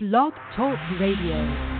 Blog Talk Radio.